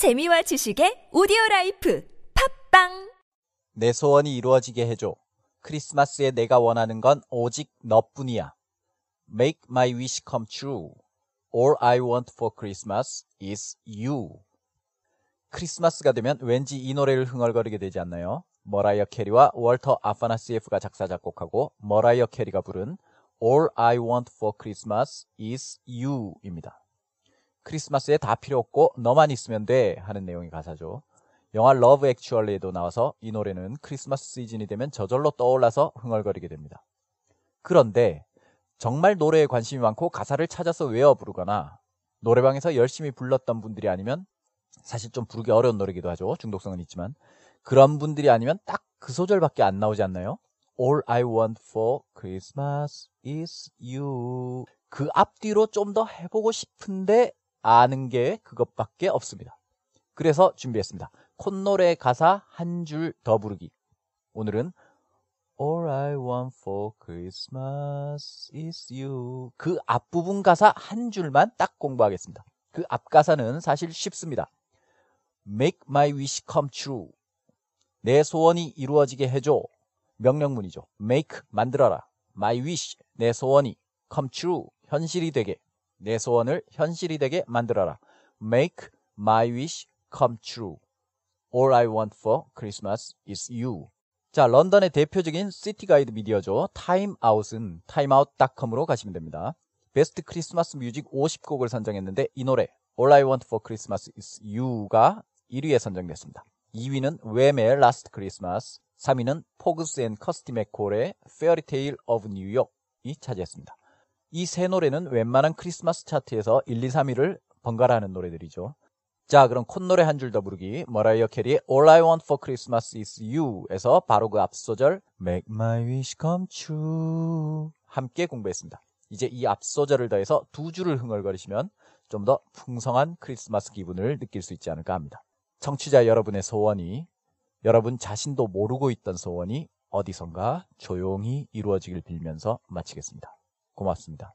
재미와 지식의 오디오 라이프 팝빵 내 소원이 이루어지게 해줘. 크리스마스에 내가 원하는 건 오직 너뿐이야. Make my wish come true. All I want for Christmas is you. 크리스마스가 되면 왠지 이 노래를 흥얼거리게 되지 않나요? 머라이어 캐리와 월터 아파나시에프가 작사 작곡하고 머라이어 캐리가 부른 All I want for Christmas is you입니다. 크리스마스에 다 필요 없고 너만 있으면 돼 하는 내용의 가사죠. 영화 러브 액츄얼리에도 나와서 이 노래는 크리스마스 시즌이 되면 저절로 떠올라서 흥얼거리게 됩니다. 그런데 정말 노래에 관심이 많고 가사를 찾아서 외워 부르거나 노래방에서 열심히 불렀던 분들이 아니면 사실 좀 부르기 어려운 노래기도 하죠. 중독성은 있지만 그런 분들이 아니면 딱 그 소절밖에 안 나오지 않나요? All I want for Christmas is you. 그 앞뒤로 좀 더 해보고 싶은데 아는 게 그것밖에 없습니다. 그래서 준비했습니다. 콧노래 가사 한 줄 더 부르기. 오늘은 All I want for Christmas is you. 그 앞부분 가사 한 줄만 딱 공부하겠습니다. 그 앞가사는 사실 쉽습니다. Make my wish come true. 내 소원이 이루어지게 해줘. 명령문이죠. Make, 만들어라. My wish, 내 소원이. Come true, 현실이 되게. 내 소원을 현실이 되게 만들어라. Make my wish come true. All I want for Christmas is you. 자, 런던의 대표적인 시티 가이드 미디어죠. 타임아웃은 timeout.com으로 가시면 됩니다. Best Christmas Music 50곡을 선정했는데 이 노래 All I Want for Christmas is You가 1위에 선정됐습니다. 2위는 웸의 Last Christmas, 3위는 포그스 and 커스티 맥콜의 Fairytale of New York이 차지했습니다. 이 세 노래는 웬만한 크리스마스 차트에서 1, 2, 3위를 번갈아 하는 노래들이죠. 자, 그럼 콧노래 한 줄 더 부르기. 머라이어 캐리의 All I Want for Christmas is You에서 바로 그 앞소절 Make my wish come true 함께 공부했습니다. 이제 이 앞소절을 더해서 두 줄을 흥얼거리시면 좀 더 풍성한 크리스마스 기분을 느낄 수 있지 않을까 합니다. 청취자 여러분의 소원이 여러분 자신도 모르고 있던 소원이 어디선가 조용히 이루어지길 빌면서 마치겠습니다. 고맙습니다.